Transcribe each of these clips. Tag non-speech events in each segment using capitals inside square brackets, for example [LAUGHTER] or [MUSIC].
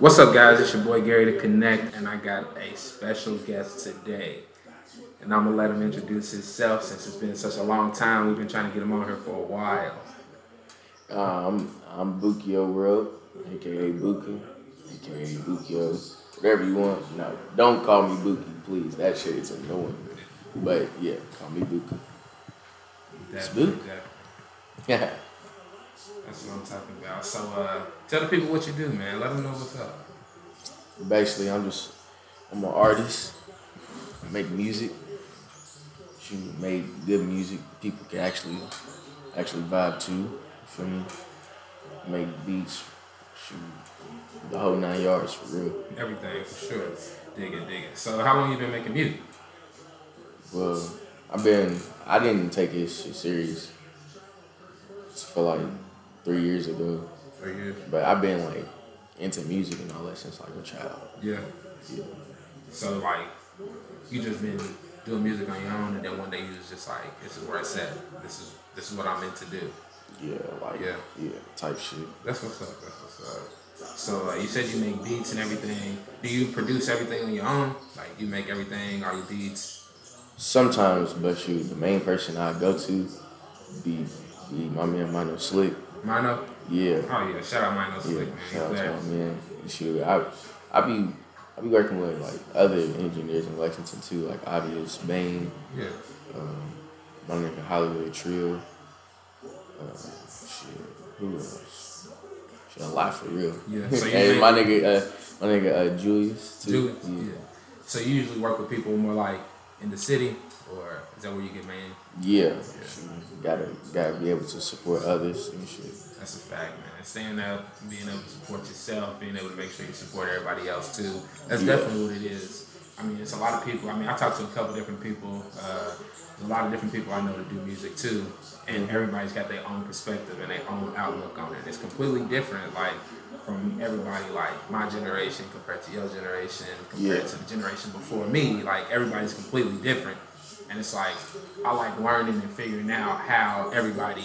What's up, guys? It's your boy Gary Da Konnect, and I got a special guest today. And I'm gonna let him introduce himself since it's been such a long time. We've been trying to get him on here for a while. Uh, I'm Bukio World, aka Buki, aka Bukio, whatever you want. No, don't call me Buki, please. That shit is annoying. But yeah, call me Buki. Spook. Yeah. [LAUGHS] That's what I'm talking about. So, uh, tell the people what you do, man. Let them know what's up. Basically, I'm just I'm an artist. I make music. She made good music. People can actually actually vibe to. You feel me? Make beats. Shoot, the whole nine yards for real. Everything for sure. Dig it, dig it. So, how long you been making music? Well, I've been I didn't take shit serious for like three years ago, Three years. but I've been like into music and all that since like a child. Yeah. Yeah, So, like, you just been doing music on your own, and then one day you was just like, "This is where I at. This is this is what I'm meant to do." yeah, like Yeah. yeah, type shit. That's what's up. That's what's up. So uh, you said you make beats and everything. Do you produce everything on your own? Like you make everything, all your beats. Sometimes, but you, the main person I go to be be my man Mino Slick. Mino. Yeah, Oh yeah, shout out Mino yeah. Slick, man. Shout out to my man. Shoot, I I be I be working with like other engineers in Lexington too, like Obvious Bane. Yeah. um, my nigga Hollywood Trill. Uh, shit, who else? Shit, a lot for real. Yeah, [LAUGHS] so you hey, my nigga, uh, my nigga uh, Julius too. Julius. Yeah. Yeah. So you usually work with people more like in the city, or is that where you get main? Yeah, Shit, gotta gotta be able to support others and shit. That's a fact, man. Staying up, being able to support yourself, being able to make sure you support everybody else too. That's Yeah. definitely what it is. I mean, it's a lot of people. I mean, I talked to a couple different people. Uh, a lot of different people I know that do music too, and Mm-hmm. everybody's got their own perspective and their own outlook on it. It's completely different, like from everybody, like my generation compared to your generation, compared Yeah. to the generation before me. Like everybody's completely different, and it's like I like learning and figuring out how everybody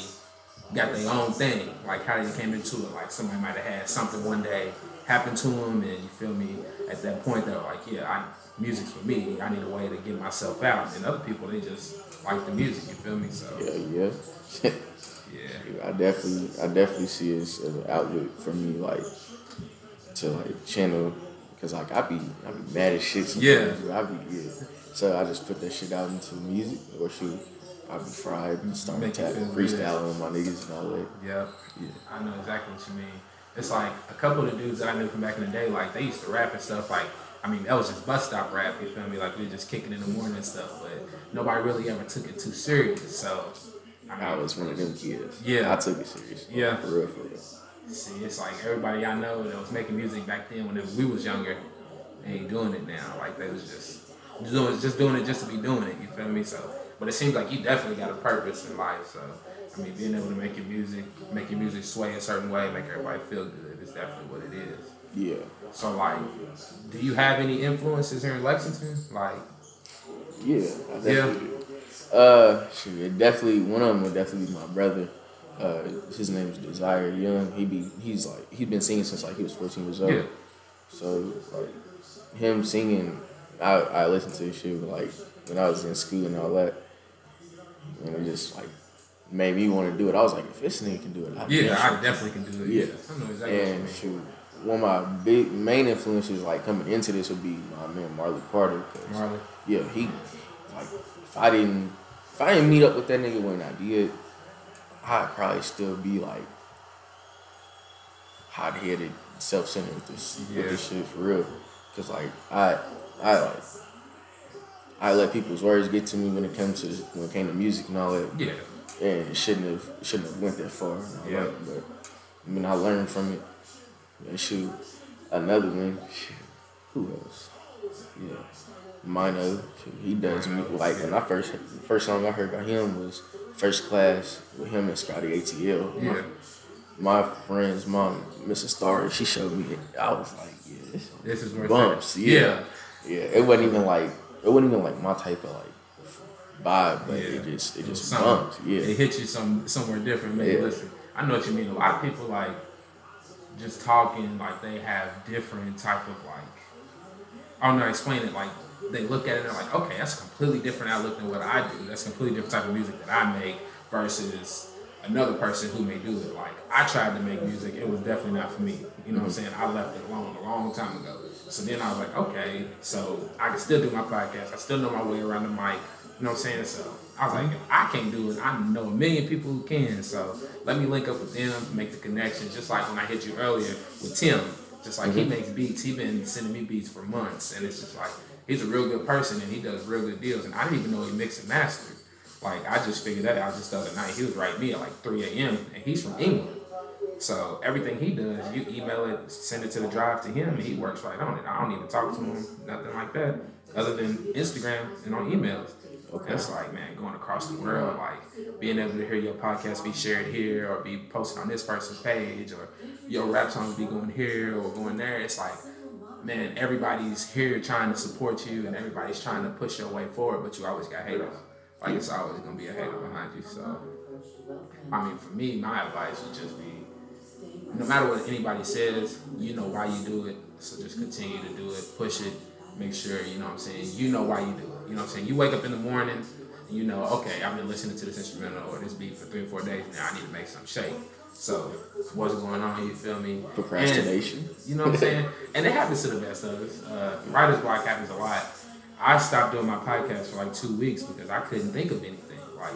got their own thing, like how they came into it. Like somebody might have had something one day happen to them, and you feel me. At that point, they're like, "Yeah, I, music's for me. I need a way to get myself out." And other people, they just like the music. You feel me? So Yeah, yeah. [LAUGHS] yeah, I definitely, I definitely see it as an outlet for me, like to like channel, cause like I be, I be mad as shit. Sometimes, Yeah. I be yeah. So I just put that shit out into music or shoot. I be fried, and start Make you tap, feel good. freestyling with my niggas and all that. yep. Yeah. I know exactly what you mean. It's like a couple of the dudes that I knew from back in the day, like they used to rap and stuff. Like, I mean, that was just bus stop rap. You feel me? Like we just kicking in the morning and stuff. But nobody really ever took it too serious. So, I mean, I was one of them kids. Yeah. I took it serious. Yeah. For real, for real. See, it's like everybody I know that was making music back then when we was younger ain't doing it now. Like they was just doing just doing it just to be doing it. You feel me? So, but it seems like you definitely got a purpose in life. So, I mean, being able to make your music, make your music sway a certain way, make everybody feel good is definitely what it is. Yeah. So, like, do you have any influences here in Lexington? Like, Yeah. Do. Uh, shoot, it definitely one of them would definitely be my brother. Uh, his name is Desire Young. He be he's like he's been singing since like he was fourteen years old. Yeah. So like him singing, I I listened to shit like when I was in school and all that, and it just like made me want to do it. I was like, if this nigga can do it, I yeah. I definitely can do it. Yeah. I know exactly And shoot, one of my big main influences like coming into this would be my man Marley Carter. Marley. Yeah, he like if I didn't if I didn't meet up with that nigga when I did, I'd probably still be like hot headed, self centered with this with this shit for real. Cause like I I like I let people's words get to me when it comes to when it came to music and all that Yeah. and it shouldn't have shouldn't have went that far. Yeah. that, but I mean I learned from it. And shoot, another one. Who else? Yeah, Mino. He does me like when I first first song I heard by him was First Class with him and Scotty ATL. Yeah. My, my friend's mom, Mrs. Starr, she showed me it. I was like, yeah, this This is where bumps. Yeah. Yeah. Yeah, It wasn't even like it wasn't even like my type of like vibe, but Yeah. it just it just bumps. Yeah. It hit you some somewhere different. Maybe Yeah. listen. I know what you mean. A lot of people like just talking, like they have different type of like I don't know explain it. Like they look at it and they're like, okay, that's a completely different outlook than what I do. That's a completely different type of music that I make versus another person who may do it. Like I tried to make music, it was definitely not for me. You know what I'm mm-hmm. saying? I left it alone a long time ago. So then I was like, okay, so I can still do my podcast. I still know my way around the mic. You know what I'm saying? So I was like, if I can't do it, I know a million people who can. So let me link up with them, make the connection. Just like when I hit you earlier with Tim. Just like he mm-hmm. makes beats. He been sending me beats for months. And it's just like he's a real good person and he does real good deals. And I didn't even know he mixed and mastered. Like I just figured that out just the other night. He was writing me at like 3 a.m. and he's from England. So everything he does, you email it, send it to the drive to him, and he works right on it. I don't even talk to him, nothing like that, other than Instagram and on emails. Okay. That's like, man, going across the world, like being able to hear your podcast be shared here or be posted on this person's page or your rap songs be going here or going there. It's like, man, everybody's here trying to support you and everybody's trying to push your way forward, but you always got haters. Like it's always gonna be a hater behind you. So, I mean, for me, my advice would just be no matter what anybody says, you know why you do it. So just continue to do it, push it, make sure, you know what I'm saying, you know why you do it. You know what I'm saying? You wake up in the morning, you know, okay, I've been listening to this instrumental or this beat for three or four days now, I need to make some shake. So what's going on here, you feel me? Procrastination. And, you know what I'm saying? [LAUGHS] and it happens to the best of us. Uh, writer's block happens a lot. I stopped doing my podcast for like two weeks because I couldn't think of anything. Like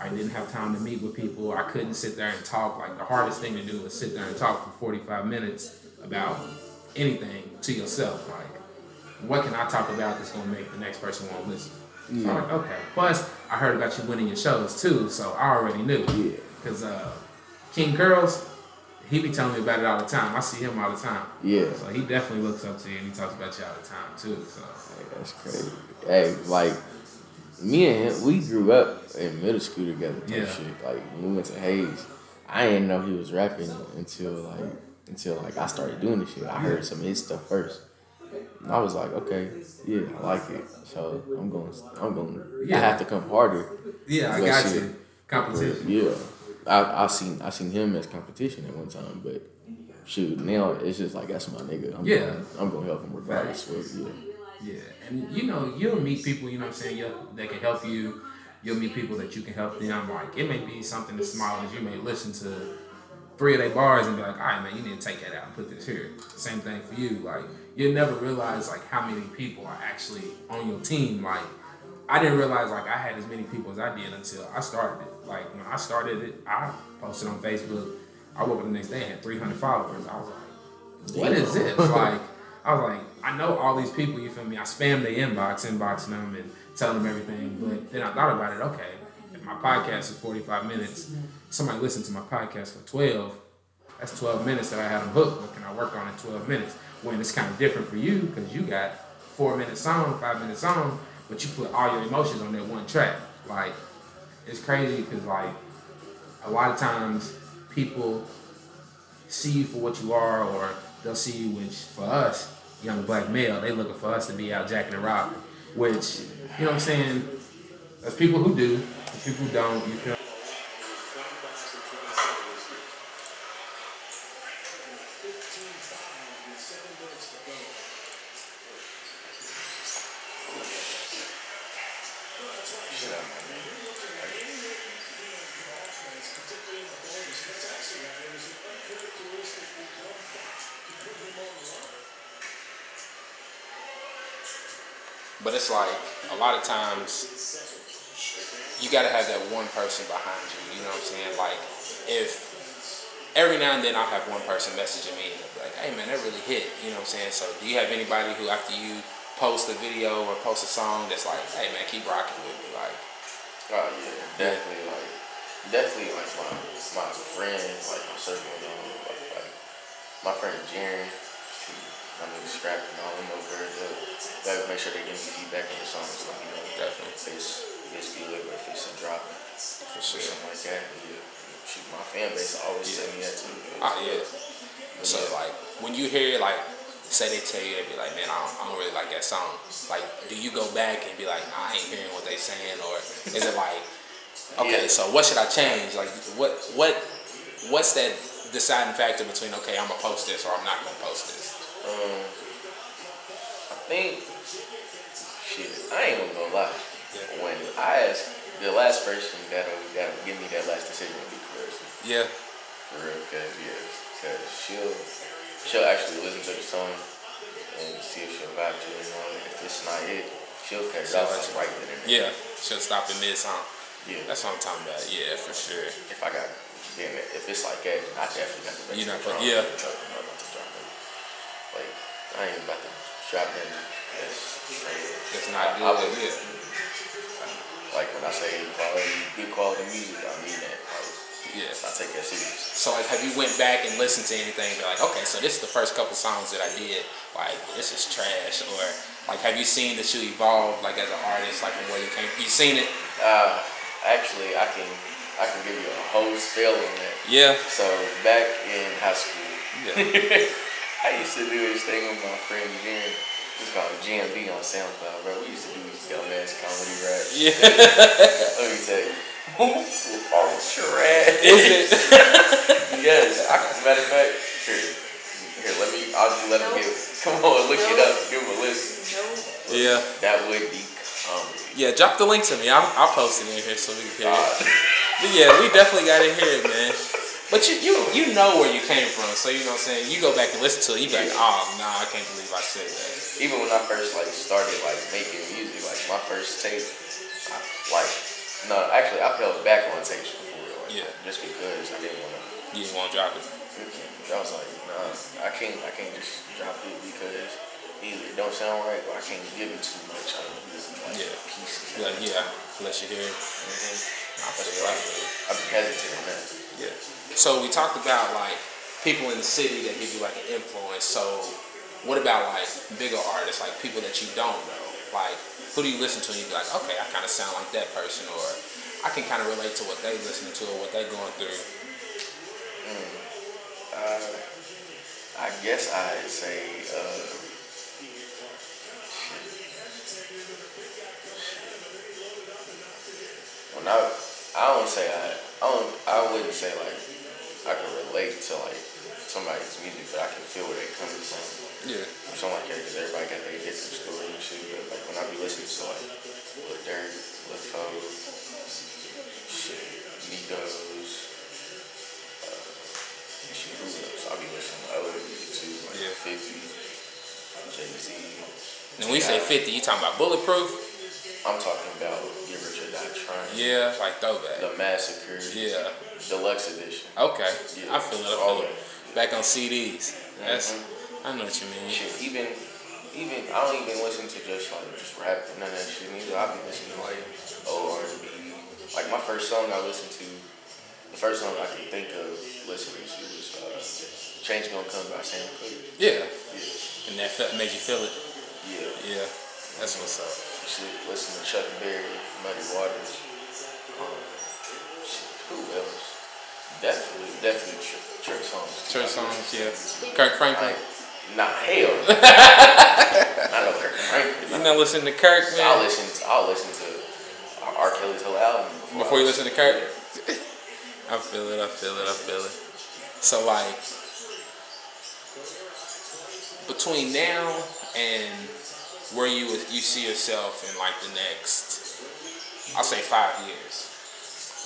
I didn't have time to meet with people. I couldn't sit there and talk. Like the hardest thing to do is sit there and talk for 45 minutes about anything to yourself. Like, what can I talk about that's gonna make the next person want to listen? Yeah. So I'm like, okay. Plus, I heard about you winning your shows too, so I already knew. Yeah. Cause uh, King Curls, he be telling me about it all the time. I see him all the time. Yeah. So he definitely looks up to you and he talks about you all the time too. So. Hey, that's crazy. Hey, like me and him, we grew up in middle school together. Yeah. Shit. Like when we went to Hayes, I didn't know he was rapping until like until like I started doing this shit. I heard some of his stuff first. And I was like, okay, yeah, I like it. So I'm going, I'm going. Yeah. I have to come harder. Yeah, I got shit. you. Competition. But, yeah, I I seen I seen him as competition at one time, but shoot, now it's just like that's my nigga. I'm yeah, going, I'm gonna help him regardless. Right. yeah. Yeah, and you know you'll meet people. You know what I'm saying? That can help you. You'll meet people that you can help them. Like it may be something as small as you may listen to three of their bars and be like, all right, man, you need to take that out and put this here. Same thing for you. Like you'll never realize like how many people are actually on your team. Like I didn't realize like I had as many people as I did until I started it. Like when I started it, I posted on Facebook. I woke up the next day and had 300 followers. I was like, what is this? like I was like, I know all these people, you feel me? I spam their inbox, inboxing them and telling them everything. But then I thought about it, okay, if my podcast is 45 minutes, somebody listened to my podcast for 12, that's 12 minutes that I had them hooked. What can I work on in 12 minutes? When it's kind of different for you because you got four minute song, five minute song, but you put all your emotions on that one track. Like, it's crazy because, like, a lot of times people see you for what you are or they'll see you, which for us, young black male, they looking for us to be out jacking and robbing. Which, you know what I'm saying? as people who do, there's people who don't, you feel But it's like a lot of times you gotta have that one person behind you. You know what I'm saying? Like if every now and then I'll have one person messaging me and like, "Hey man, that really hit." You know what I'm saying? So do you have anybody who after you post a video or post a song that's like, "Hey man, keep rocking with me"? Like, oh yeah, definitely like definitely like my my friends, like my circle, like, like my friend Jaren. I mean, scrapping all them over. They'll make sure they give me feedback on the songs. Let me know definitely if it's, it's good or if it's a drop. For sure. Something like that. Yeah. Shoot, my fan base always yeah. tell me that too. Ah, yeah. so, yeah. like, when you hear, like, say they tell you, they be like, man, I don't, I don't really like that song. Like, do you go back and be like, I ain't hearing what they saying? Or is it like, [LAUGHS] okay, yeah. so what should I change? Like, what, what, what's that deciding factor between okay, I'm gonna post this or I'm not gonna post this? Um, I think, shit, I ain't even gonna lie. Yeah. When I ask the last person that'll that'll give me that last decision will be Clarissa. Yeah. For real, cause yeah, cause she'll she'll actually listen to the song and see if she'll vibe to it. You know, if it's not it, she'll cut it off like right then and there. Yeah. She'll stop in mid song. Yeah. That's what I'm talking about. Yeah, for sure. if I got then if it's like that, I definitely got to make You some not yeah. I'm not about to drop it. Like I ain't about to drop nothing that's. That's not I- I good. would- yeah. Like when I say quality, good quality music, I mean that. Like Yeah. I take that serious. So like, have you went back and listened to anything? Be like, okay, so this is the first couple songs that I did. Like, this is trash. Or like, have you seen that you evolve like as an artist, like from where you came? You seen it? Uh, actually, I can I can give you a whole spell on that. Yeah. So back in high school, Yeah. [LAUGHS] I used to do this thing with my friend Jim. It's called GMB on SoundCloud, bro. We used to do these dumbass comedy raps. Yeah. [LAUGHS] Let me tell you. oh, trash. Is it? [LAUGHS] yes. I, matter of fact, here, here, let me, I'll just let him give, come on, look it up, give him a listen. Yeah. That would be comedy. Yeah. Drop the link to me. I'll, I'll post it in here so we can hear it. But yeah, we definitely gotta hear it, man. But you, you you know where you came from, so you know what I'm saying. You go back and listen to it, you be like, oh nah, I can't believe I said that. Even when I first like started like making music, like my first tape, I, like no, actually I've held back on tapes before, like, Yeah. just because I didn't want to. You didn't want to drop it. I was like, nah, I can't, I can't just drop it because either it don't sound right or I can't give it too much the music, like Yeah. pieces. Like, yeah, unless you hear it. Mhm. I feel. I why feel it. I've been hesitant on that. Yeah. So we talked about like people in the city that give you like an influence. So what about like bigger artists, like people that you don't know? Like who do you listen to and you be like, okay, I kind of sound like that person, or I can kind of relate to what they listening to or what they're going through. Uh, I guess I'd say, uh, when I, I don't say I, I don't, I wouldn't say like I can relate to like somebody's music, but I can feel where they're coming from. Yeah. Or something like that, because everybody got their different story and shit. But like when I be listening to like Lil Durk, Lil Fo, shit, Migos, uh, shit, who else? I'll be listening to other music too, like Yeah. 50, Jay Z. And when we say 50, you talking about bulletproof? I'm talking about Get Rich or Die Trying. Yeah, like throwback. The Massacre. Yeah. Deluxe edition. Okay. Yeah. I feel it. I All feel it. Back on CDs. That's. I know what you mean. Shit, even even I don't even listen to just like just rap and none of that shit. Neither I be listening to like old R and B. Like my first song I listened to, the first song I can think of listening to was uh, "Change Gonna Come" by Sam Cooke. Yeah. Yeah, And that felt, made you feel it. yeah. Yeah. That's what's up. Shit, listen to Chuck Berry, Muddy Waters. Um, shit, who else? Definitely, definitely church, church songs. Church songs, yeah. Kirk Franklin. Like, nah, hell. [LAUGHS] I know Kirk Franklin. You know, listen to Kirk, I'll man. listen. To, I'll listen to R. Kelly's whole album Before I you listen to Kirk? [LAUGHS] I feel it, I feel it, I feel it. So, like, between now and where you you see yourself in like the next, I'll say five years.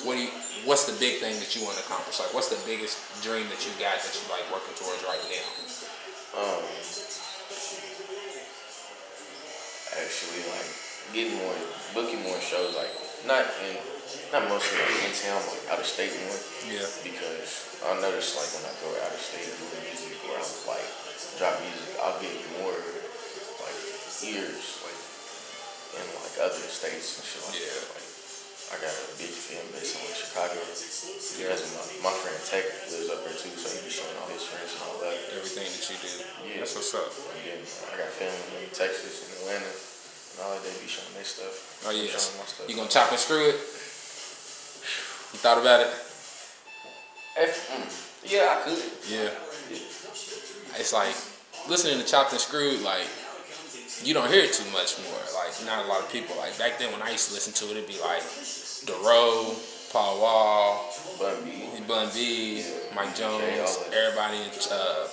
What do you, what's the big thing that you want to accomplish? Like, what's the biggest dream that you got that you like working towards right now? Um, actually, like getting more, booking more shows. Like not in, not mostly like in town, but like out of state more. Yeah. Because I notice like when I go out of state doing music or I'm like drop music, I'll get more like ears like in like other states and shit like Yeah. that. Like I got a big fan base in like Chicago because my, my friend Tech lives up there too, so he be showing all his friends and all that. Everything that you do. Yeah. That's what's up. And then I got family in Texas and Atlanta and all that. They be showing their stuff. Oh, I'm yes. showing my stuff. You gonna chop and screw it? You thought about it? If, mm, yeah, I could. Yeah. It's like listening to Chopped and Screwed, like you don't hear it too much more. Like not a lot of people. Like back then when I used to listen to it, it'd be like Z-Ro, Paul Wall, Bun B. Bun B, Mike Jones, Okay, all of it. everybody in uh,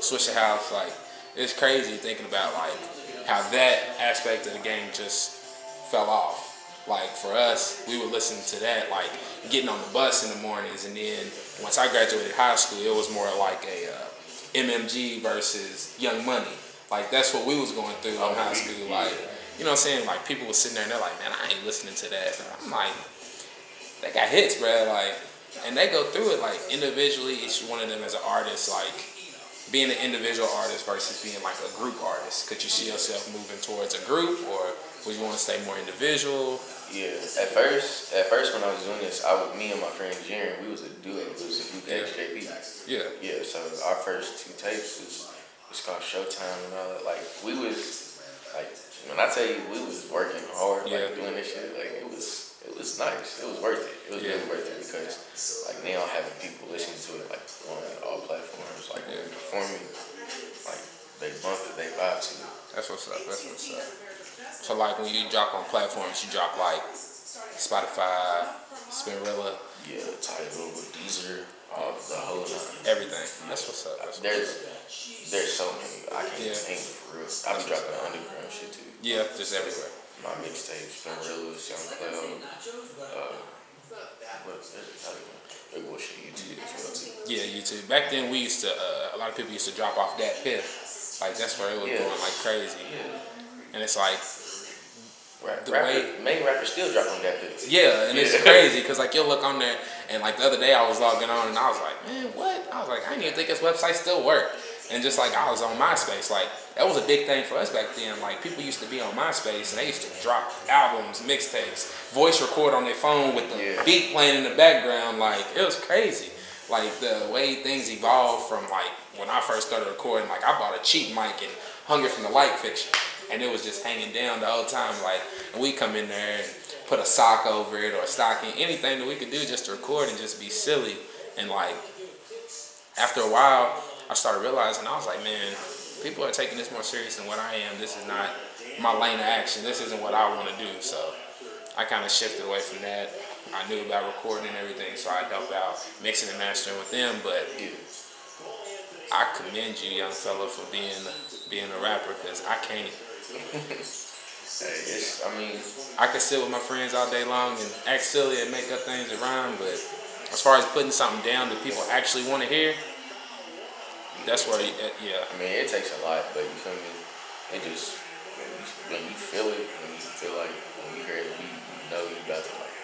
Swishahouse. Like it's crazy thinking about like how that aspect of the game just fell off. Like for us, we would listen to that like getting on the bus in the mornings, and then once I graduated high school, it was more like a uh, MMG versus Young Money. Like that's what we was going through in high school. Like you know what I'm saying? Like people were sitting there and they're like, man, I ain't listening to that. I'm like, they got hits, bro. Like, and they go through it like individually. Each one of them as an artist, like being an individual artist versus being like a group artist. Could you see yourself moving towards a group, or would you want to stay more individual? Yeah. At first, at first when I was doing this, I would, me and my friend Jaren, we was a duo. It was a Yeah. UKJB. Yeah, Yeah. So our first two tapes was was called Showtime and all that. Like we was like when I tell you we was working hard, Yeah. like doing this shit, like it was it was nice. It was worth it. It was Yeah. really worth it because like now having people listening to it like on all platforms, like Yeah. performing, like they bump it, they vibe to it. that's what's up. That's what's up. So like when you drop on platforms, you drop like Spotify, Spinrilla, Yeah, Tidal, Deezer, all the whole nine. everything. That's what's up. That's what's up. There's there's so many. I can't Yeah. name it for real. I be dropping underground shit too. Yeah, just everywhere. My mixtape, Spinrilla, SoundCloud, uh, what is it? Big Bull shit, YouTube as well too. Yeah, YouTube. Back then, we used to. Uh, a lot of people used to drop off DatPiff. Like that's where it was Yeah. going like crazy. Yeah. And it's like, Rap, The rapper, way- main rappers still drop on that bitch. yeah, and it's crazy because like you'll look on there and like the other day I was logging on and I was like, man, what? I was like, I didn't even think this website still worked. And just like I was on MySpace, like that was a big thing for us back then. Like people used to be on MySpace and they used to drop albums, mixtapes, voice record on their phone with the Yeah. beat playing in the background. Like it was crazy. Like the way things evolved from like when I first started recording, like I bought a cheap mic and hung it from the light fixture. And it was just hanging down the whole time. Like and we come in there and put a sock over it or stocking, anything that we could do just to record and just be silly. And like after a while, I started realizing I was like, man, people are taking this more serious than what I am. This is not my lane of action. This isn't what I want to do. So I kind of shifted away from that. I knew about recording and everything, so I helped out mixing and mastering with them. But I commend you, young fella, for being being a rapper because I can't. [LAUGHS] Hey, it's, I mean, I could sit with my friends all day long and act silly and make up things that rhyme, but as far as putting something down that people actually want to hear, that's where, you- uh, yeah, I mean, it takes a lot, but you feel me? It just when you, feel it, when you feel like when you hear it, you, you know you got to like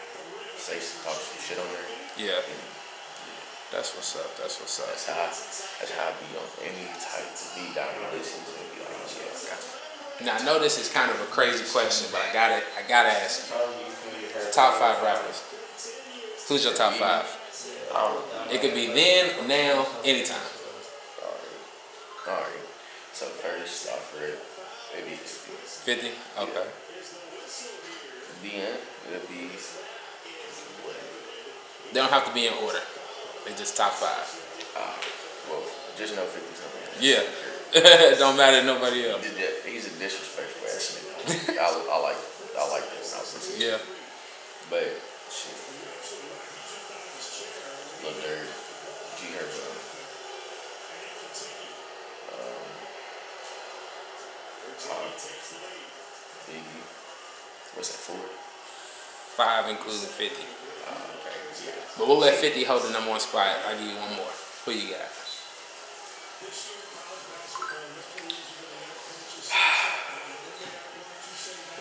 say some talk some shit on there. yeah. That's what's up. That's what's up. That's how I, that's how I be on any type of beat I listen to. Be like, oh, yeah, I got it. Now I know this is kind of a crazy question, but I gotta, I gotta ask. you. Top five rappers. Who's your top five? It could be then, now, anytime. Alright. Alright. So first off rip, maybe 50. Fifty. Okay. Then it'll be? They don't have to be in order. They just top five. Uh, well, just know 50 something. Yeah. It [LAUGHS] don't matter to nobody else. He's a disrespectful ass nigga. I, I like I like that when I was listening. Yeah. But shit. Lil Durk, G Herbo. Um, Pac, Biggie. What's that for? Five including fifty. Uh, okay, yeah. But we'll let fifty hold the number one spot. I'll give you one more. Who you got?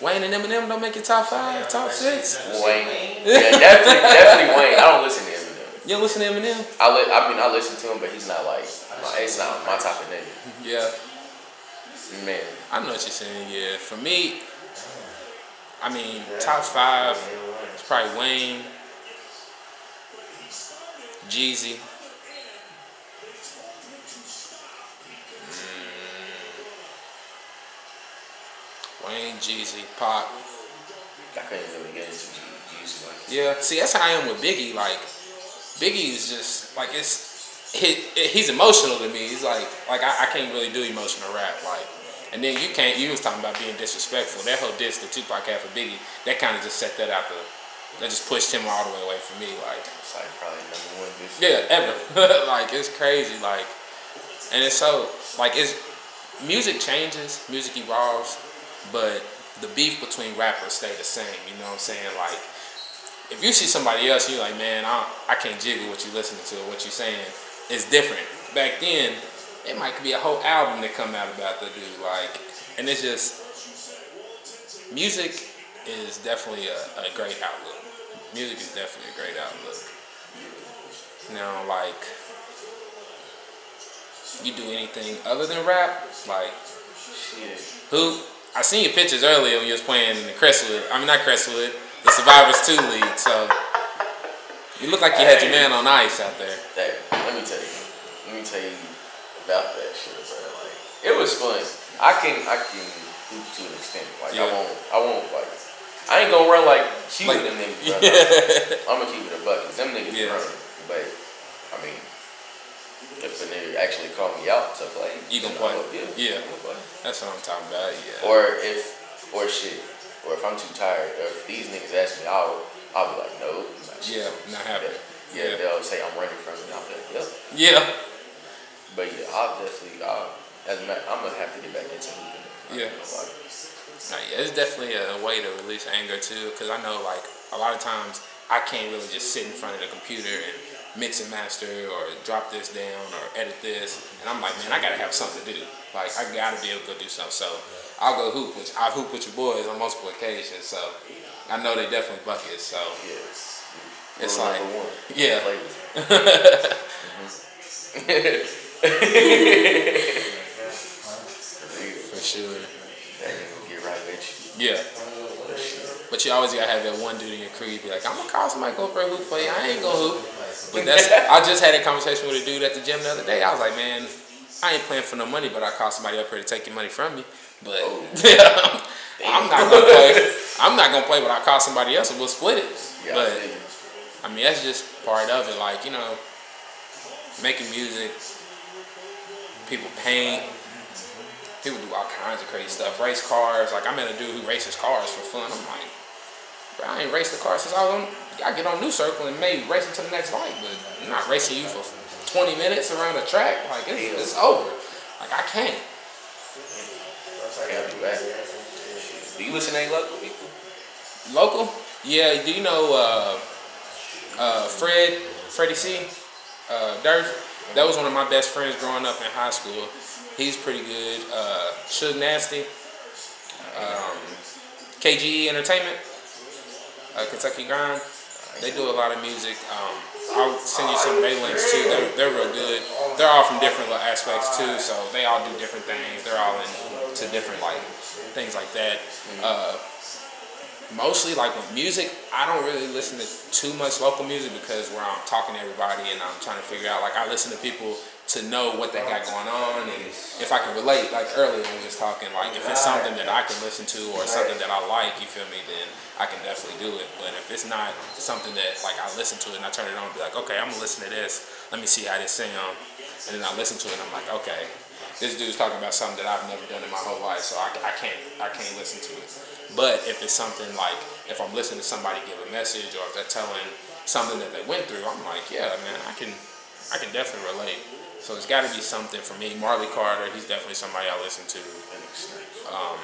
Wayne and Eminem don't make it top five, top six. Wayne. Yeah, definitely, definitely Wayne. I don't listen to Eminem. You don't listen to Eminem? I li- I mean, I listen to him, but he's not like, my, it's not my type of nigga. Yeah. Man, I know what you're saying. Yeah. For me, I mean, top five. is probably Wayne, Jeezy. Wayne, Jeezy, Pop. I couldn't really get into Jeezy like Yeah. See, that's how I am with Biggie. Like, Biggie is just like it's he, he's emotional to me. He's like like I, I can't really do emotional rap. Like, and then you can't. You was talking about being disrespectful. That whole diss that Tupac had for Biggie. That kind of just set that out the that just pushed him all the way away from me. Like It's like probably number one this yeah, ever. [LAUGHS] like it's crazy. Like, and it's so like it's music changes, music evolves, but the beef between rappers stay the same. You know what I'm saying? Like, if you see somebody else, you're like, man, I I can't jiggle what you're listening to or what you're saying. It's different. Back then, it might be a whole album that come out about the dude. Like, and it's just music is definitely a, a great outlook. Music is definitely a great outlook. Now, like, you do anything other than rap? Like, shit. who? I seen your pictures earlier when you was playing in the Crestwood. I mean, not Crestwood, the Survivors 2 League. So, you look like you had your man on ice out there. That let me tell you. Let me tell you about that shit, bro. Like it was fun. I can I can hoop to an extent. Like I won't I won't like I ain't gonna run like Q Like- them niggas. Yeah. I'm gonna keep it a buck 'cause them niggas Yeah. run. But I mean, if a nigga actually call me out to play, You gonna play. I'll- Yeah. Yeah. Play. That's what I'm talking about. Yeah. Or if or shit. Or if I'm too tired, or if these niggas ask me out, I'll be like, no. Not Yeah, not happening. Yeah, Yeah. they'll say I'm running from it. I'll be like, yep. Yeah. But yeah, I'll definitely, I'll, as a matter, I'm gonna have to get back into hooping. Yeah. you know, like, Nah, yeah, it's definitely a way to release anger too. Cause I know like a lot of times I can't really just sit in front of the computer and mix and master or drop this down or edit this. And I'm like, man, I gotta have something to do. Like I gotta be able to go do something. So I'll go hoop, which I've hooped with your boys on multiple occasions. So I know they definitely buckets. So yes. It's Rule like- one. yeah. [LAUGHS] For sure. That nigga get right with Yeah. But you always gotta have that one dude in your crew. Be like, I'm gonna call somebody go for a hoop for you. I ain't gonna hoop. But that's [LAUGHS] I just had a conversation with a dude at the gym the other day. I was like, man, I ain't playing for no money, but I call somebody up here to take your money from me. But [LAUGHS] I'm not gonna play. I'm not gonna play, but I call somebody else and we'll split it. Yeah, but. I mean, that's just part of it. Like you know, making music, people paint. People do all kinds of crazy stuff. Race cars. Like I met a dude who races cars for fun. I'm like, bro, I ain't raced the car since I was on. I get on New Circle and maybe racing to the next light, but I'm not racing you for 20 minutes around the track. Like it's, it's over. Like I can't. I gotta do you listen to any local people? Local? Yeah. Do you know uh, uh, Fred? Freddie C. Uh, Durf? That was one of my best friends growing up in high school. He's pretty good. Uh, Suge Nasty. Um, KGE Entertainment. Uh, Kentucky Grind. They do a lot of music. Um, I'll send you some of their links too. They're, they're real good. They're all from different aspects too, so they all do different things. They're all into different like things like that. Uh, mostly like with music, I don't really listen to too much local music because where I'm talking to everybody and I'm trying to figure out like I listen to people to know what they got going on and if I can relate like earlier when we was talking like if it's something that I can listen to or something that I like, you feel me, then I can definitely do it. But if it's not something that like I listen to it and I turn it on and be like, okay, I'm gonna listen to this, let me see how this sound and then I listen to it and I'm like, okay, this dude's talking about something that I've never done in my whole life, so I, I can't I can't listen to it. But if it's something like if I'm listening to somebody give a message or if they're telling something that they went through, I'm like, yeah, man, I can I can definitely relate. So it's got to be something for me. Marley Carter, he's definitely somebody I listen to. Um,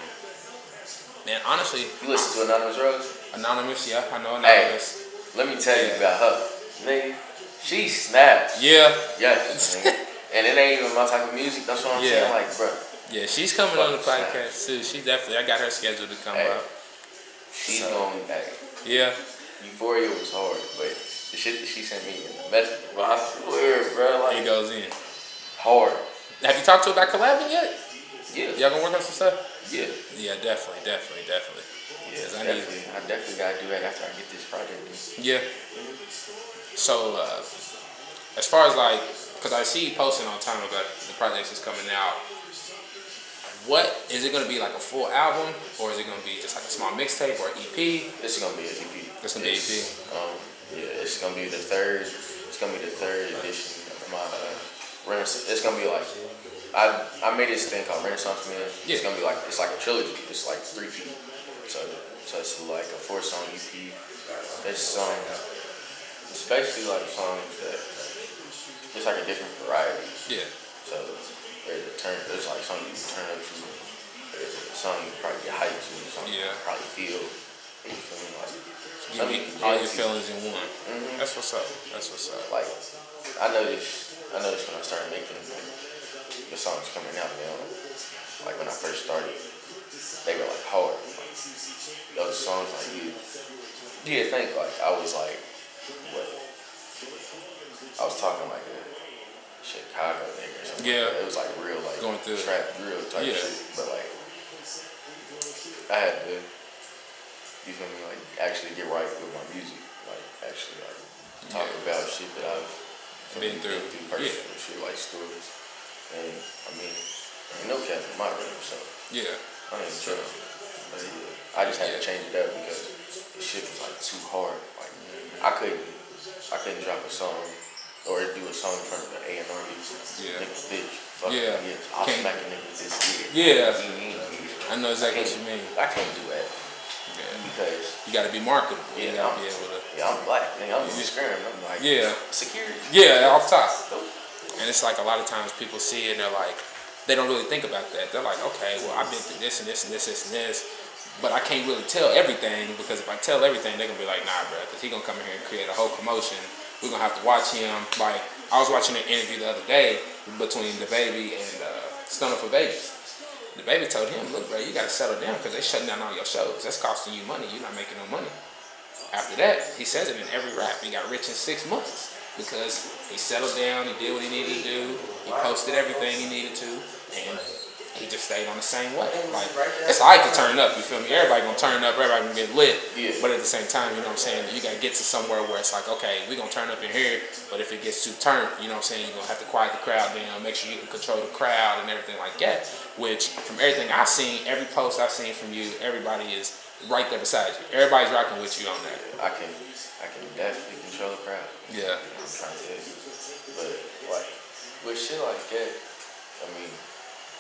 man, honestly, You listen to Anonymous Rose? Anonymous, yeah, I know Anonymous. Hey. Let me tell Yeah. you about her. Nigga, she snaps. Yeah, Yes. [LAUGHS] and it ain't even my type of music. That's what I'm Yeah. saying. Like, bro, yeah, she's coming on the podcast too. She definitely, I got her scheduled to come Hey. up. she's So- going back. Yeah, Euphoria was hard, but the shit that she sent me in the message, bro, I swear, bro, he like, goes in. Hard. Have you talked to her about collabing yet? Yeah. Y'all gonna work on some stuff? Yeah. Yeah, definitely, definitely, definitely. Yeah, Yes, I need- definitely. I definitely gotta do that after I get this project. done. Yeah. So, uh, as far as like, because I see you posting all the time about the projects that's coming out. What is it to be like a full album, or is it to be just like a small mixtape or EP? This is gonna be an EP. It's gonna be an It's, Um, yeah, it's gonna be the third. It's gonna be the third edition of my uh, Renaissance. It's gonna be like I I made this thing called Renaissance Man. Yeah. It's gonna be like it's like a trilogy. It's like three P. So So it's like a four song EP. It's songs, it's basically like songs that it's like a different variety. Yeah. So there's a turn, there's like something you can turn up to. There's a song you can probably get hyped to. Something you Yeah. can probably feel. You feel me? Like You get all your feelings in one. Mhm. That's what's up. That's what's up. Like I noticed, I noticed when I started making like, the songs coming out now. Like when I first started, they were like hard. Like, those songs like you, you think like I was like what? I was talking like a Chicago nigga or something. Yeah. It was like real like Going through trap drill type Yeah. shit. But like I had to you feel me, like actually get right with my music. Like actually like talk Yeah. about shit that I've Been through. personal shit like stories. And I mean, ain't no cap in my room, so Yeah. I ain't tripping. But yeah, I just had to change it up because the shit was like too hard. Like I couldn't I couldn't drop a song or do a song in front of an A and R Yeah. Nigga, bitch. Fuck Yeah. yeah. I'll Can't- smack a nigga this shit. Yeah. Mm-hmm. I know exactly what you mean. I can't do Yeah. Because You gotta be marketable. You Yeah, gotta I'm- be able to. yeah, I'm black. Nigga, I'm Yeah. just scared. I'm like Yeah. security. Yeah, off top. And it's like a lot of times people see it and they're like, they don't really think about that. They're like, okay, well, I've been through this and this and this, this and this, but I can't really tell everything because if I tell everything, they're gonna be like, nah, bro, because he gonna come in here and create a whole commotion. We're gonna have to watch him. Like, I was watching an interview the other day between DaBaby and uh, Stunna 4 Vegas. DaBaby told him, look, bro, you gotta settle down because they shutting down all your shows. That's costing you money. You're not making no money. After that, he says it in every rap. He got rich in six months because he settled down, he did what he needed to do, he posted everything he needed to, and he just stayed on the same way. Like it's alright to turn up, you feel me? Everybody gonna turn up, everybody gonna get lit. Yeah. But at the same time, you know what I'm saying, you gotta get to somewhere where it's like, okay, we gonna turn up in here, but if it gets too turned, you know what I'm saying, you're gonna have to quiet the crowd down, make sure you can control the crowd and everything like that. Which from everything I've seen, every post I've seen from you, everybody is right there beside you. Everybody's rocking with you on that. I can I can definitely control the crowd. Yeah. I'm trying to. But like with shit like that, I mean,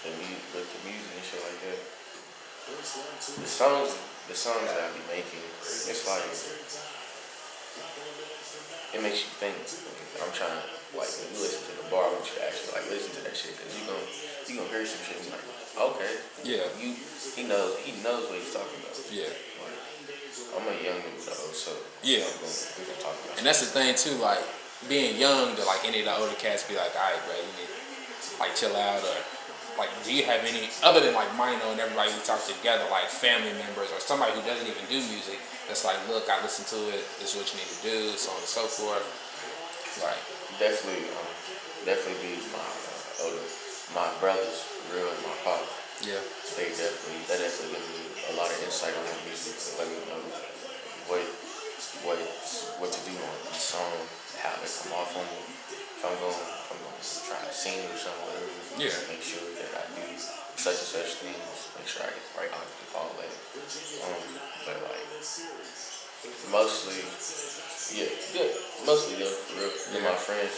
the mu- with the music and shit like that, the songs the songs that I be making, it's like it makes you think. I'm trying to like when you listen to the bar, I want you to actually like listen to that shit because you gonna you gonna hear some shit and be like, okay, Yeah. you he knows he knows what he's talking about. Yeah. Like, I'm a young dude though, so Yeah. I'm gonna, we gonna talk about And that's the thing too, like being young to like any of the older cats be like, all right, bro, you need to like chill out or like do you have any other than like Mino and everybody we talk together, like family members or somebody who doesn't even do music that's like, look, I listen to it, this is what you need to do, so on and so forth. Like, definitely, um, definitely be my uh, older, my brothers, real, and my pop. yeah. They definitely, that definitely give me a lot of insight on the music. Let me know what, what, what to do on each song, how to come off on it. If I'm going, if I'm going try to sing or something, whatever. Yeah. Make sure that I do such and such things. Make sure I get the right octave, all that. Um, but like, mostly, yeah, yeah, mostly them, for real. They're my Yeah. friends.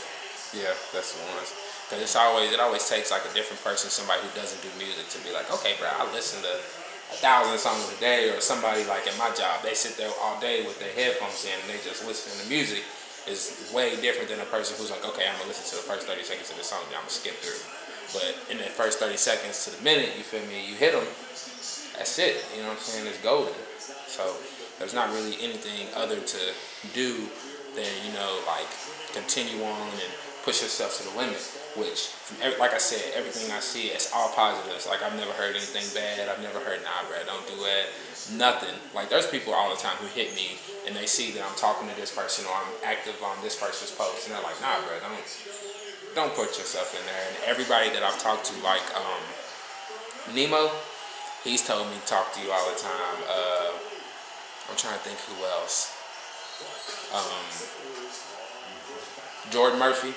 Yeah, that's the ones. Cause it's always it always takes like a different person, somebody who doesn't do music, to be like, okay, bro, I listen to a thousand songs a day, or somebody like at my job, they sit there all day with their headphones in and they just listen to music. Is way different than a person who's like, okay, I'm gonna listen to the first thirty seconds of the song, then I'm gonna skip through. But in that first thirty seconds to the minute, you feel me? You hit them. That's it. You know what I'm saying? It's golden. So there's not really anything other to do than you know like continue on and push yourself to the limit. Which, from every, like I said, everything I see, it's all positives. Like I've never heard anything bad. I've never heard, nah, bro, don't do that. Nothing. Like there's people all the time who hit me and they see that I'm talking to this person or I'm active on this person's post, and they're like, nah, bro, don't don't put yourself in there. And everybody that I've talked to, like um, Nemo, he's told me talk to you all the time. Uh, I'm trying to think who else. Um, Jordan Murphy,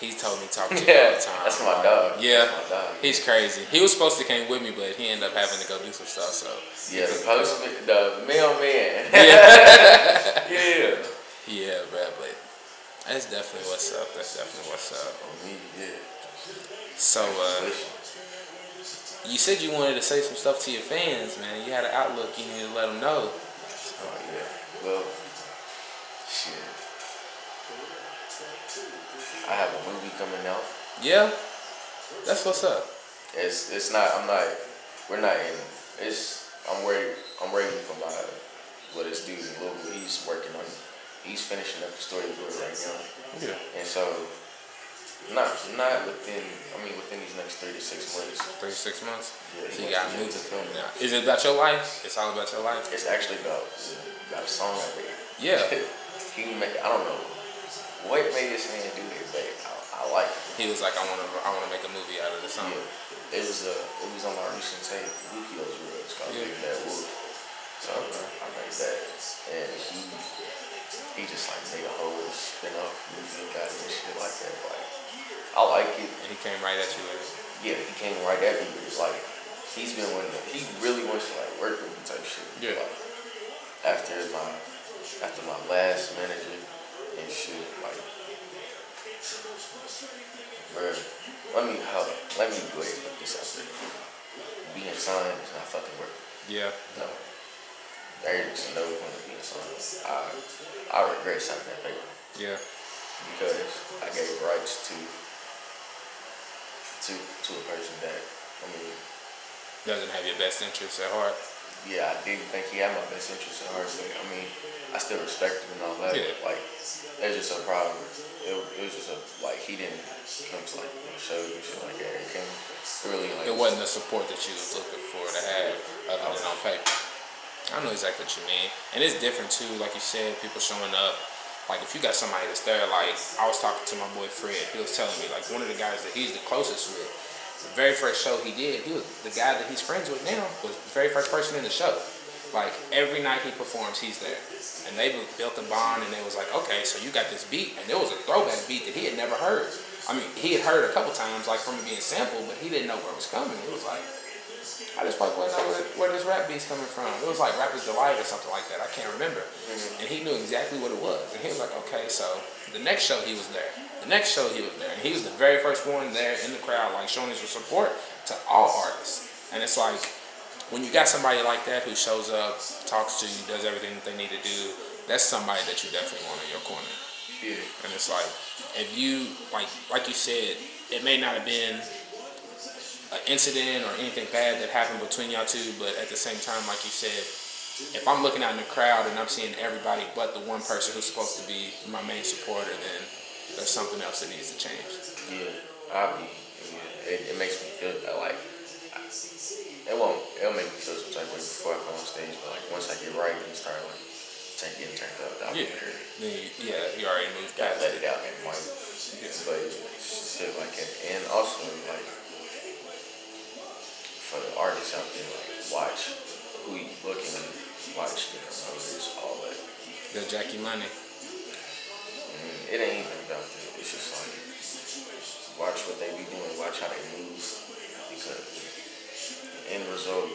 he's told me talk to you all the time. that's my dog. Yeah, my dog. he's crazy. He was supposed to came with me, but he ended up having to go do some stuff. So Yeah, the post, the mailman. yeah, [LAUGHS] [LAUGHS] yeah. yeah, bro. But That's definitely what's up. That's definitely what's up. On me, yeah. So, uh, you said you wanted to say some stuff to your fans, man. You had an outlook. You need to let them know. Oh yeah. Well, shit. I have a movie coming out. Yeah, that's what's up. It's it's not. I'm not. We're not in. It's. I'm waiting. I'm waiting for my. What this dude in Louisville. He's working on. He's finishing up the storyboard right now. Yeah. And so, not not within. I mean, within these next three to six months. Three six months. Yeah, So he you got to to to film now. Is it about your life? It's all about your life. It's actually about about a song I made. Yeah. [LAUGHS] he made. I don't know what made this man do it, but I, I like it. He was like, I want to, I want to make a movie out of the song. Yeah. It was uh, it was on our recent tape, BookiosWRLD. It's called Yeah. Big Bad Wolf. So I made that, and he he just like made a whole spin off movie about it and shit like that. Like I like it. And he came right at you with it. Yeah, he came right at me, but it's like he's been wanting. To, he really wants to like work with me type shit. Yeah. Like, after my after my last manager and shit, like, bruh, let me hold up. Let me go ahead and put this out there. Being signed is not fucking work. Yeah. No. There's no point of being signed. I I regret signing that paper Yeah. because I gave rights to to to a person that I mean Doesn't have your best interests at heart. Yeah, I didn't think he had my best interest at heart, but I mean, I still respect him and all that. Yeah. Like, there's just a problem. It, it was just a, like, he didn't come to, like, show you know, shows and shit like that. He came really, like, It wasn't the support that you was looking for to have other than on paper. I know exactly what you mean. And it's different too, like you said, people showing up. Like if you got somebody that's there, like I was talking to my boy Fred, he was telling me like one of the guys that he's the closest with, the very first show he did, he was the guy that he's friends with now was the very first person in the show. Like every night he performs, he's there. And they built a bond and they was like, okay, so you got this beat and it was a throwback beat that he had never heard. I mean, he had heard a couple times like from it being sampled, but he didn't know where it was coming. It was like, I just like want to know where, where this rap beat's coming from. It was like Rapper's Delight or something like that. I can't remember. Mm-hmm. And he knew exactly what it was. And he was like, okay, so the next show he was there. The next show he was there. And he was the very first one there in the crowd, like showing his support to all artists. And it's like, when you got somebody like that who shows up, talks to you, does everything that they need to do, that's somebody that you definitely want in your corner. yeah. And it's like, if you like, like you said, it may not have been an incident or anything bad that happened between y'all two, but at the same time, like you said, if I'm looking out in the crowd and I'm seeing everybody but the one person who's supposed to be my main supporter, then there's something else that needs to change. Yeah, I'll be. Yeah, it, it makes me feel uh, like it won't. It'll make me feel some type of way before I go on stage, but like once I get right and start like getting turned up, I'll Yeah, be then you, yeah, you already moved Gotta past let it. it out and like, but shit like that, and also like for the artists out there, like watch who you booking, watch the promoters, all that. The Jackie Money. It ain't even about that. It's just like watch what they be doing, watch how they move, because the end result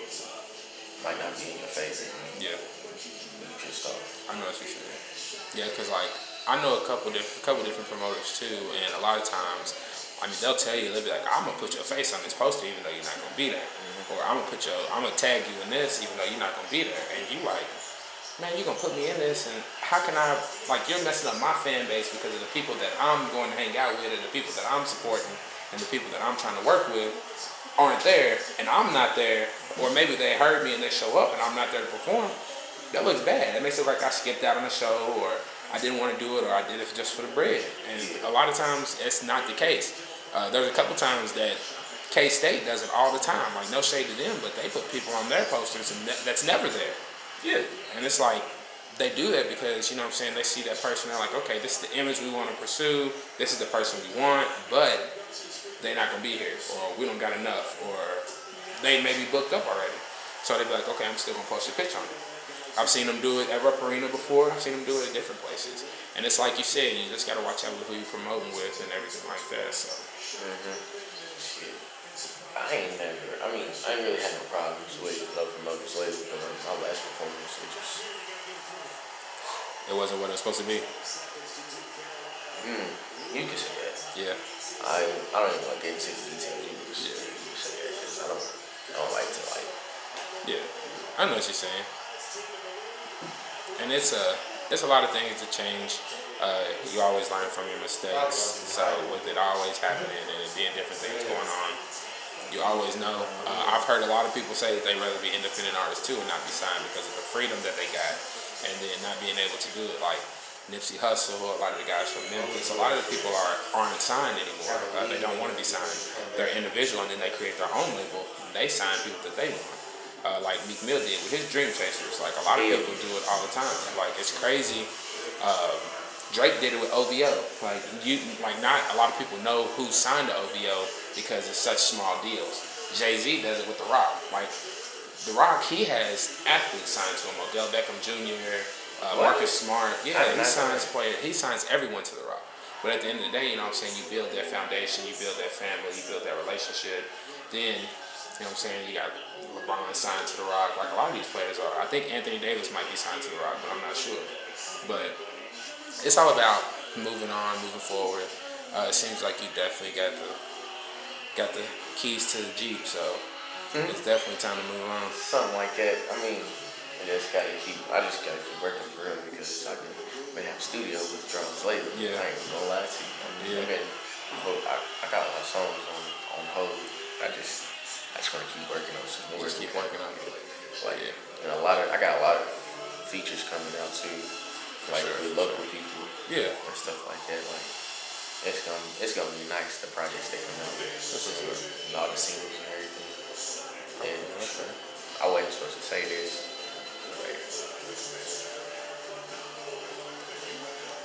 might not be in your favor. Yeah. You pissed off. I know what you're saying. Yeah, because like I know a couple different couple different promoters too, and a lot of times, I mean, they'll tell you they'll be like, "I'm gonna put your face on this poster, even though you're not gonna be there," mm-hmm. or "I'm gonna put your, I'm gonna tag you in this, even though you're not gonna be there," and you like, man, you're gonna put me in this, and how can I like you're messing up my fan base because of the people that I'm going to hang out with, and the people that I'm supporting, and the people that I'm trying to work with aren't there, and I'm not there, or maybe they heard me and they show up and I'm not there to perform that looks bad. It makes it look like I skipped out on the show or I didn't want to do it or I did it just for the bread. And a lot of times it's not the case. Uh, there's a couple times that K State does it all the time. Like no shade to them, but they put people on their posters and that's never there. Yeah. And it's like they do that because you know what I'm saying they see that person. They're like, okay, this is the image we want to pursue. This is the person we want, but they're not gonna be here, or we don't got enough, or they may be booked up already. So they be like, okay, I'm still gonna post a picture on it. I've seen them do it at Rupp Arena before. I've seen them do it at different places. And it's like you said, you just gotta watch out with who you're promoting with and everything like that. So Shit. I ain't never. I mean, I ain't really had no problems with no promoters lately, but like my last performance, it just it wasn't what it was supposed to be. Mm, you can say that. Yeah. I I don't even like getting into the details. You can say, you can say that because I don't I don't like to like. Yeah. I know what you're saying. And it's a it's a lot of things to change. Uh, you always learn from your mistakes. So with it always happening and it being different things going on, you always know. Uh, I've heard a lot of people say that they rather be independent artists too and not be signed because of the freedom that they got, and then not being able to do it like. Nipsey Hussle, a lot of the guys from Memphis, a lot of the people are, aren't signed anymore. Uh, they don't want to be signed. They're individual and then they create their own label. They sign people that they want. Uh, like Meek Mill did with his Dream Chasers. Like a lot of people do it all the time. Like it's crazy. Um, Drake did it with OVO. Like you, like not a lot of people know who signed to OVO because it's such small deals. Jay Z does it with The Rock. Like The Rock, he has athletes signed to him. Odell Beckham Jr., uh, Marcus Smart. Yeah, he signs player. He signs everyone to The Rock. But at the end of the day, you know what I'm saying, you build that foundation, you build that family, you build that relationship. Then, you know what I'm saying, you got LeBron signed to The Rock. Like a lot of these players are. I think Anthony Davis might be signed to The Rock, but I'm not sure. But it's all about moving on, moving forward. Uh, it seems like you definitely got the got the keys to the Jeep, so mm-hmm. it's definitely time to move on. Something like that. I mean, I just gotta keep. I just gotta keep working for real because I've been, been having studio withdrawals lately. Yeah. I ain't gonna lie to you. I mean, yeah. Been, I, I got a lot of songs on on hold. I just I just wanna keep working on some more. Just keep working on it. Like yeah. and a lot of I got a lot of features coming out too, like sure. with local people. Yeah. And stuff like that. Like it's gonna it's gonna be nice the projects that come out. This is and all the singles and everything. And okay. I wasn't supposed to say this. But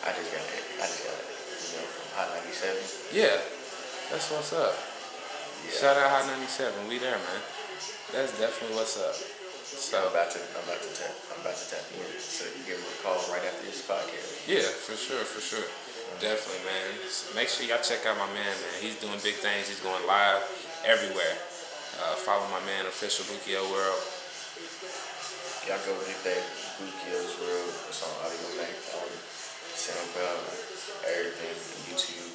I just got it. I just got it. You know, from Hot 97. Yeah, that's what's up. Yeah. Shout out Hot 97. We there, man. That's definitely what's up. So I'm about to, I'm about to tap, I'm about to tap in. So you give me a call right after this podcast. Yeah, for sure, for sure. Definitely, man. Make sure y'all check out my man, man. He's doing big things. He's going live everywhere. Uh, follow my man, official Bukio World. Y'all go get that BookiosWRLD. It's on Audiomack. SoundCloud, everything, YouTube.